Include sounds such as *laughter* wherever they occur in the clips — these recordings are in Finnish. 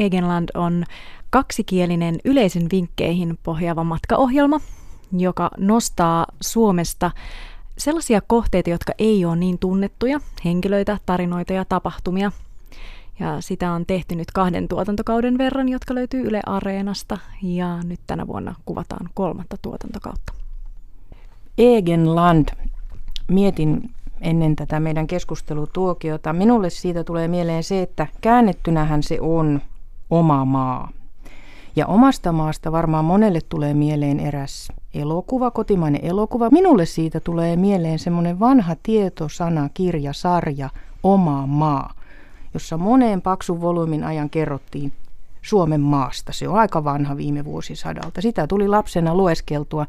Egenland on kaksikielinen yleisen vinkkeihin pohjaava matkaohjelma, joka nostaa Suomesta sellaisia kohteita, jotka ei ole niin tunnettuja, henkilöitä, tarinoita ja tapahtumia. Ja sitä on tehty nyt kahden tuotantokauden verran, jotka löytyy Yle Areenasta, ja nyt tänä vuonna kuvataan kolmatta tuotantokautta. Egenland. Mietin ennen tätä meidän keskustelutuokiota. Minulle siitä tulee mieleen se, että käännettynähän se on oma maa. Ja omasta maasta varmaan monelle tulee mieleen eräs elokuva, kotimainen elokuva. Minulle siitä tulee mieleen semmoinen vanha tietosana, kirja, sarja, Oma maa, jossa moneen paksun volyymin ajan kerrottiin Suomen maasta. Se on aika vanha viime vuosisadalta. Sitä tuli lapsena lueskeltua.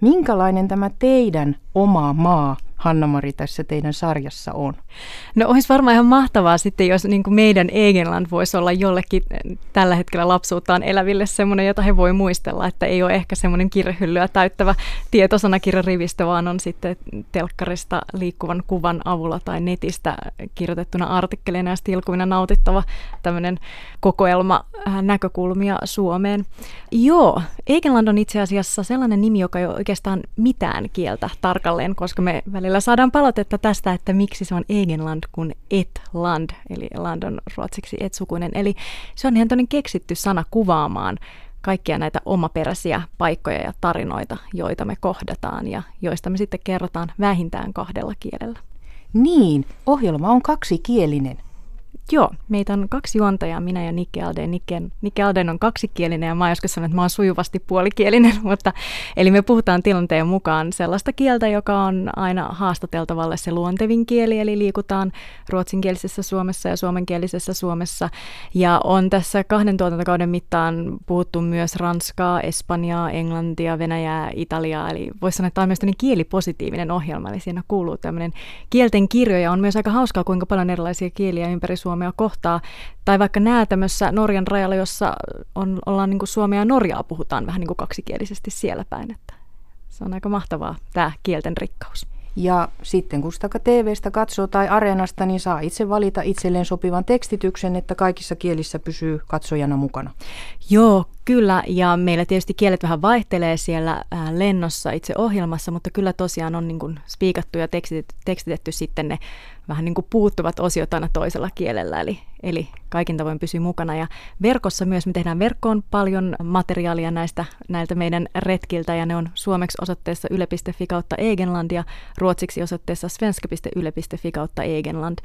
Minkälainen tämä teidän oma maa Hanna-Mari tässä teidän sarjassa on? No olisi varmaan ihan mahtavaa sitten, jos niin kuin meidän Egenland voisi olla jollekin tällä hetkellä lapsuuttaan eläville semmoinen, jota he voi muistella, että ei ole ehkä semmoinen kirjahyllyä täyttävä tietosanakirjarivistö, vaan on sitten telkkarista liikkuvan kuvan avulla tai netistä kirjoitettuna artikkeleina ja stilkuvina nautittava tämmöinen kokoelma äh, näkökulmia Suomeen. Joo, Egenland on itse asiassa sellainen nimi, joka ei ole oikeastaan mitään kieltä tarkalleen, koska me välillä välillä saadaan palautetta tästä, että miksi se on Egenland kuin et-land, eli land on ruotsiksi et-sukuinen. Eli se on ihan toinen keksitty sana kuvaamaan kaikkia näitä omaperäisiä paikkoja ja tarinoita, joita me kohdataan ja joista me sitten kerrotaan vähintään kahdella kielellä. Niin, ohjelma on kaksikielinen. Joo, meitä on kaksi juontajaa, minä ja Nikke Alden. Nikke, Nikke Alden on kaksikielinen ja mä joskus sanon, että mä oon sujuvasti puolikielinen, *laughs* mutta eli me puhutaan tilanteen mukaan sellaista kieltä, joka on aina haastateltavalle se luontevin kieli, eli liikutaan ruotsinkielisessä Suomessa ja suomenkielisessä Suomessa. Ja on tässä kahden tuotantokauden mittaan puhuttu myös Ranskaa, Espanjaa, Englantia, Venäjää, Italiaa, eli voisi sanoa, että tämä on myös kielipositiivinen ohjelma, eli siinä kuuluu tämmöinen kielten kirjo ja on myös aika hauskaa, kuinka paljon erilaisia kieliä ympäri Suomea Suomea kohtaa. Tai vaikka näätämössä Norjan rajalla, jossa on, ollaan niin kuin Suomea ja Norjaa puhutaan vähän niin kuin kaksikielisesti siellä päin. Että se on aika mahtavaa tämä kielten rikkaus. Ja sitten kun sitä TV-stä katsoo tai Areenasta, niin saa itse valita itselleen sopivan tekstityksen, että kaikissa kielissä pysyy katsojana mukana. Joo, kyllä. Ja meillä tietysti kielet vähän vaihtelee siellä lennossa itse ohjelmassa, mutta kyllä tosiaan on niin kuin spiikattu ja tekstitetty sitten ne vähän niin kuin puuttuvat osiot aina toisella kielellä, eli, eli kaikin tavoin pysyy mukana. Ja verkossa myös me tehdään verkkoon paljon materiaalia näistä, näiltä meidän retkiltä, ja ne on suomeksi osoitteessa yle.fi kautta Egenland ja ruotsiksi osoitteessa svenska.yle.fi kautta Egenland.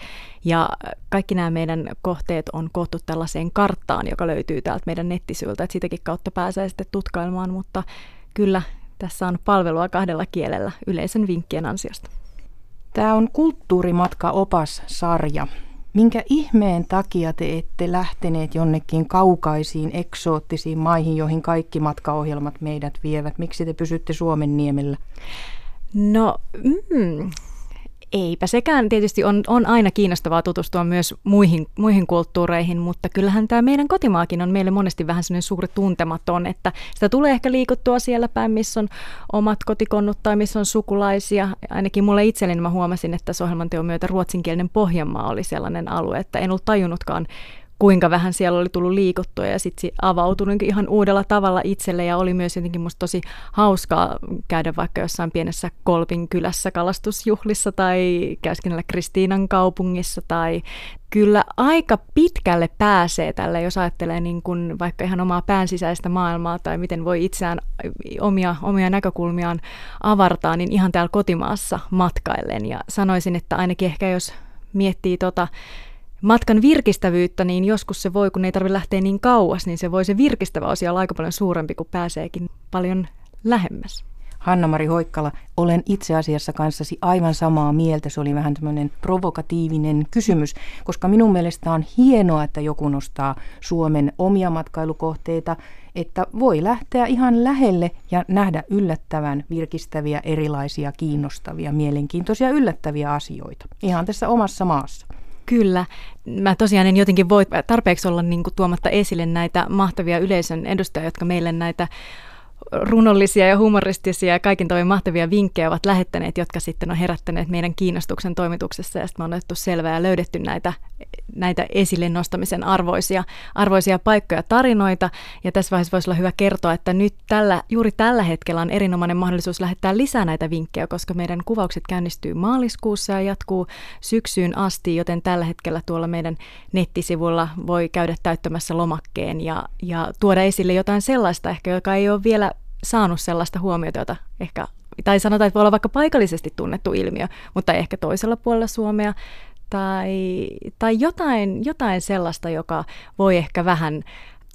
Ja kaikki nämä meidän kohteet on koottu tällaiseen karttaan, joka löytyy täältä meidän nettisivulta, että sitäkin kautta pääsee sitten tutkailemaan, mutta kyllä tässä on palvelua kahdella kielellä yleisen vinkkien ansiosta. Tämä on kulttuurimatka-opas-sarja. Minkä ihmeen takia te ette lähteneet jonnekin kaukaisiin, eksoottisiin maihin, joihin kaikki matkaohjelmat meidät vievät? Miksi te pysytte Suomen niemellä? No, mm, Eipä sekään tietysti on, on aina kiinnostavaa tutustua myös muihin, muihin kulttuureihin, mutta kyllähän tämä meidän kotimaakin on meille monesti vähän sellainen suuri tuntematon, että sitä tulee ehkä liikuttua siellä päin, missä on omat kotikonnut tai missä on sukulaisia. Ainakin mulle itselleni mä huomasin, että tässä ohjelman teon myötä ruotsinkielinen Pohjanmaa oli sellainen alue, että en ollut tajunnutkaan kuinka vähän siellä oli tullut liikuttua ja sitten se avautui niin ihan uudella tavalla itselle ja oli myös jotenkin musta tosi hauskaa käydä vaikka jossain pienessä Kolpin kylässä kalastusjuhlissa tai käyskennellä Kristiinan kaupungissa tai kyllä aika pitkälle pääsee tälle, jos ajattelee niin kuin vaikka ihan omaa päänsisäistä maailmaa tai miten voi itseään omia, omia näkökulmiaan avartaa, niin ihan täällä kotimaassa matkaillen ja sanoisin, että ainakin ehkä jos miettii tota matkan virkistävyyttä, niin joskus se voi, kun ei tarvitse lähteä niin kauas, niin se voi se virkistävä osio olla aika paljon suurempi, kun pääseekin paljon lähemmäs. Hanna-Mari Hoikkala, olen itse asiassa kanssasi aivan samaa mieltä. Se oli vähän tämmöinen provokatiivinen kysymys, koska minun mielestä on hienoa, että joku nostaa Suomen omia matkailukohteita, että voi lähteä ihan lähelle ja nähdä yllättävän virkistäviä, erilaisia, kiinnostavia, mielenkiintoisia, yllättäviä asioita. Ihan tässä omassa maassa. Kyllä. Mä tosiaan en jotenkin voi tarpeeksi olla niin kuin tuomatta esille näitä mahtavia yleisön edustajia, jotka meille näitä runollisia ja humoristisia ja kaikin tavoin mahtavia vinkkejä ovat lähettäneet, jotka sitten on herättäneet meidän kiinnostuksen toimituksessa. Ja sitten on otettu selvää ja löydetty näitä, näitä esille nostamisen arvoisia, arvoisia paikkoja, tarinoita. Ja tässä vaiheessa voisi olla hyvä kertoa, että nyt tällä, juuri tällä hetkellä on erinomainen mahdollisuus lähettää lisää näitä vinkkejä, koska meidän kuvaukset käynnistyy maaliskuussa ja jatkuu syksyyn asti, joten tällä hetkellä tuolla meidän nettisivulla voi käydä täyttämässä lomakkeen ja, ja tuoda esille jotain sellaista ehkä, joka ei ole vielä saanut sellaista huomiota, jota ehkä, tai sanotaan, että voi olla vaikka paikallisesti tunnettu ilmiö, mutta ehkä toisella puolella Suomea, tai, tai jotain, jotain sellaista, joka voi ehkä vähän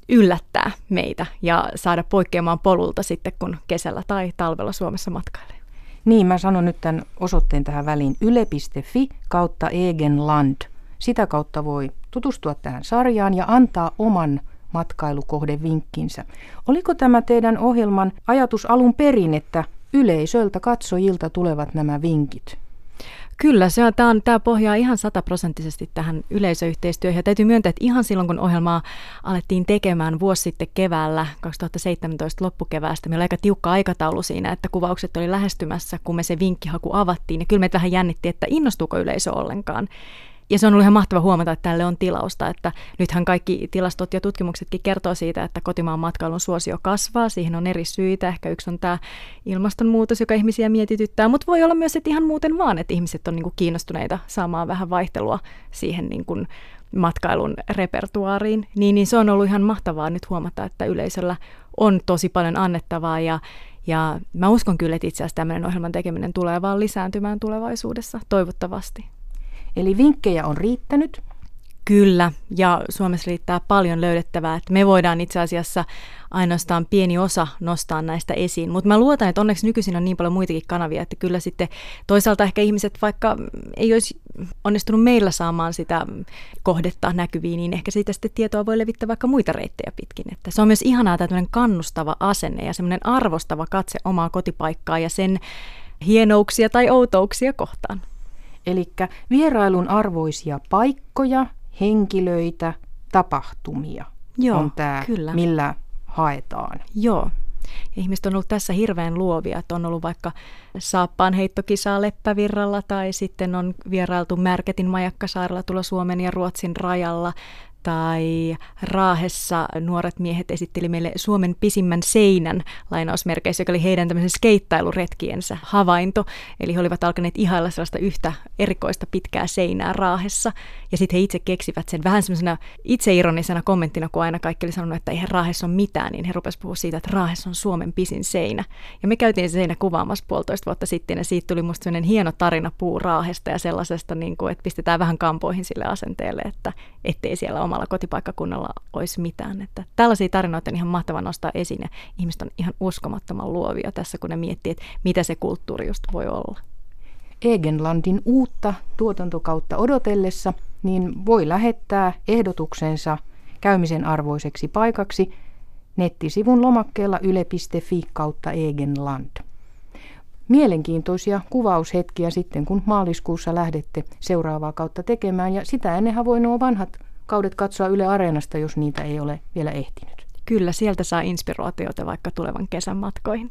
yllättää meitä ja saada poikkeamaan polulta sitten, kun kesällä tai talvella Suomessa matkailee. Niin, mä sanon nyt tämän osoitteen tähän väliin. yle.fi kautta Egenland. Sitä kautta voi tutustua tähän sarjaan ja antaa oman matkailukohdevinkkinsä. Oliko tämä teidän ohjelman ajatus alun perin, että yleisöltä, katsojilta tulevat nämä vinkit? Kyllä, se on, tämä, on, tämä pohjaa ihan sataprosenttisesti tähän yleisöyhteistyöhön. Ja täytyy myöntää, että ihan silloin, kun ohjelmaa alettiin tekemään vuosi sitten keväällä, 2017 loppukeväästä, meillä oli aika tiukka aikataulu siinä, että kuvaukset oli lähestymässä, kun me se vinkkihaku avattiin. Ja kyllä meitä vähän jännitti, että innostuuko yleisö ollenkaan. Ja se on ollut ihan mahtava huomata, että tälle on tilausta, että nythän kaikki tilastot ja tutkimuksetkin kertoo siitä, että kotimaan matkailun suosio kasvaa. Siihen on eri syitä. Ehkä yksi on tämä ilmastonmuutos, joka ihmisiä mietityttää, mutta voi olla myös, että ihan muuten vaan, että ihmiset on niin kiinnostuneita saamaan vähän vaihtelua siihen niin kuin matkailun repertuaariin. Niin, niin se on ollut ihan mahtavaa nyt huomata, että yleisöllä on tosi paljon annettavaa ja ja mä uskon kyllä, että itse asiassa tämmöinen ohjelman tekeminen tulee vaan lisääntymään tulevaisuudessa, toivottavasti. Eli vinkkejä on riittänyt. Kyllä, ja Suomessa riittää paljon löydettävää, että me voidaan itse asiassa ainoastaan pieni osa nostaa näistä esiin. Mutta mä luotan, että onneksi nykyisin on niin paljon muitakin kanavia, että kyllä sitten toisaalta ehkä ihmiset, vaikka ei olisi onnistunut meillä saamaan sitä kohdetta näkyviin, niin ehkä siitä sitten tietoa voi levittää vaikka muita reittejä pitkin. Että se on myös ihanaa tämmöinen kannustava asenne ja semmoinen arvostava katse omaa kotipaikkaa ja sen hienouksia tai outouksia kohtaan. Eli vierailun arvoisia paikkoja, henkilöitä, tapahtumia Joo, on tämä, kyllä. millä haetaan. Joo. Ja ihmiset on ollut tässä hirveän luovia, että on ollut vaikka saappaan heittokisaa Leppävirralla tai sitten on vierailtu Märketin majakkasaarella tulla Suomen ja Ruotsin rajalla tai Raahessa nuoret miehet esitteli meille Suomen pisimmän seinän lainausmerkeissä, joka oli heidän tämmöisen skeittailuretkiensä havainto. Eli he olivat alkaneet ihailla sellaista yhtä erikoista pitkää seinää Raahessa. Ja sitten he itse keksivät sen vähän semmoisena itseironisena kommenttina, kun aina kaikki oli sanonut, että eihän Raahessa ole mitään, niin he rupesivat puhua siitä, että Raahessa on Suomen pisin seinä. Ja me käytiin se seinä kuvaamassa puolitoista vuotta sitten, ja siitä tuli musta sellainen hieno tarina puu Raahesta ja sellaisesta, niin kuin, että pistetään vähän kampoihin sille asenteelle, että ettei siellä omalla kotipaikkakunnalla olisi mitään. Että tällaisia tarinoita on ihan mahtava nostaa esiin ja ihmiset on ihan uskomattoman luovia tässä, kun ne miettii, että mitä se kulttuuri just voi olla. Egenlandin uutta tuotantokautta odotellessa, niin voi lähettää ehdotuksensa käymisen arvoiseksi paikaksi nettisivun lomakkeella yle.fi kautta Egenland. Mielenkiintoisia kuvaushetkiä sitten, kun maaliskuussa lähdette seuraavaa kautta tekemään, ja sitä ennenhän voi nuo vanhat kaudet katsoa Yle Areenasta, jos niitä ei ole vielä ehtinyt. Kyllä, sieltä saa inspiraatiota vaikka tulevan kesän matkoihin.